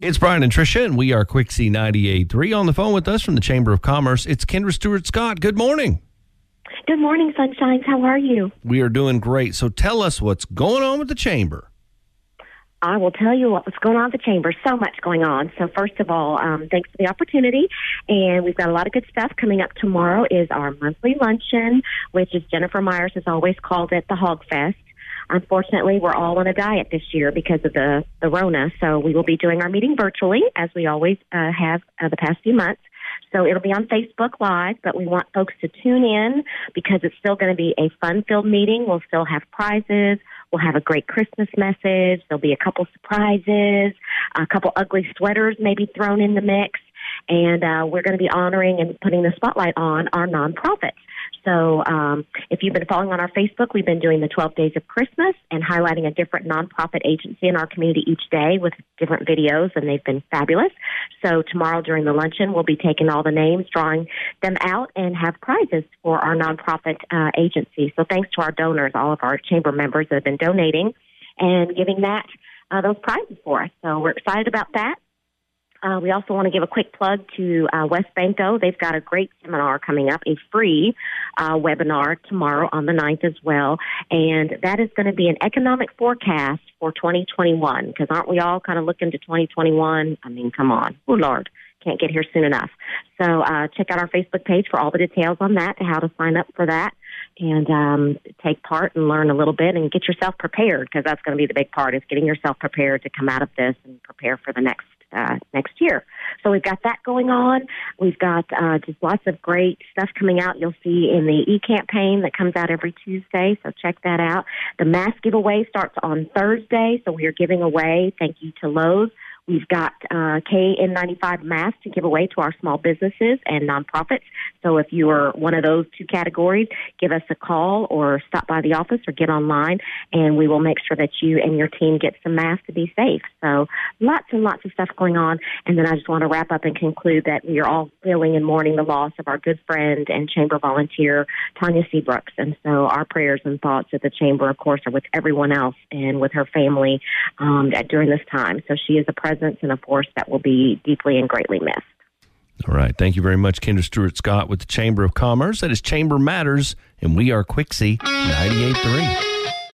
It's Brian and Tricia, and we are Quick C 98.3. On the phone with us from the Chamber of Commerce, it's Kendra Stewart Scott. Good morning. Good morning, Sunshines. How are you? We are doing great. So tell us what's going on with the Chamber. I will tell you what's going on at the chamber. So much going on. So first of all, um, thanks for the opportunity, and we've got a lot of good stuff coming up. Tomorrow is our monthly luncheon, which is Jennifer Myers has always called it the Hog Fest. Unfortunately, we're all on a diet this year because of the the Rona. So we will be doing our meeting virtually, as we always uh, have uh, the past few months. So it'll be on Facebook Live, but we want folks to tune in because it's still going to be a fun-filled meeting. We'll still have prizes. We'll have a great Christmas message. There'll be a couple surprises, a couple ugly sweaters maybe thrown in the mix. And uh, we're going to be honoring and putting the spotlight on our nonprofits. So um, if you've been following on our Facebook, we've been doing the 12 Days of Christmas and highlighting a different nonprofit agency in our community each day with different videos, and they've been fabulous. So tomorrow during the luncheon, we'll be taking all the names, drawing them out, and have prizes for our nonprofit uh, agency. So thanks to our donors, all of our chamber members that have been donating and giving that uh, those prizes for us. So we're excited about that. Uh, we also want to give a quick plug to uh, West Banco. They've got a great seminar coming up, a free uh, webinar tomorrow on the 9th as well. And that is going to be an economic forecast for 2021 because aren't we all kind of looking to 2021? I mean, come on. Oh, Lord. Can't get here soon enough. So uh, check out our Facebook page for all the details on that, how to sign up for that and um, take part and learn a little bit and get yourself prepared because that's going to be the big part is getting yourself prepared to come out of this and prepare for the next uh, next year. So we've got that going on. We've got uh, just lots of great stuff coming out. You'll see in the e campaign that comes out every Tuesday. So check that out. The mask giveaway starts on Thursday. So we are giving away. Thank you to Lowe's We've got uh, KN95 masks to give away to our small businesses and nonprofits. So if you are one of those two categories, give us a call or stop by the office or get online, and we will make sure that you and your team get some masks to be safe. So lots and lots of stuff going on. And then I just want to wrap up and conclude that we are all feeling and mourning the loss of our good friend and chamber volunteer, Tanya Seabrooks. And so our prayers and thoughts at the chamber, of course, are with everyone else and with her family um, during this time. So she is a president presence and a force that will be deeply and greatly missed. All right. Thank you very much, Kendra Stewart Scott with the Chamber of Commerce. That is Chamber Matters, and we are Quick C 98.3.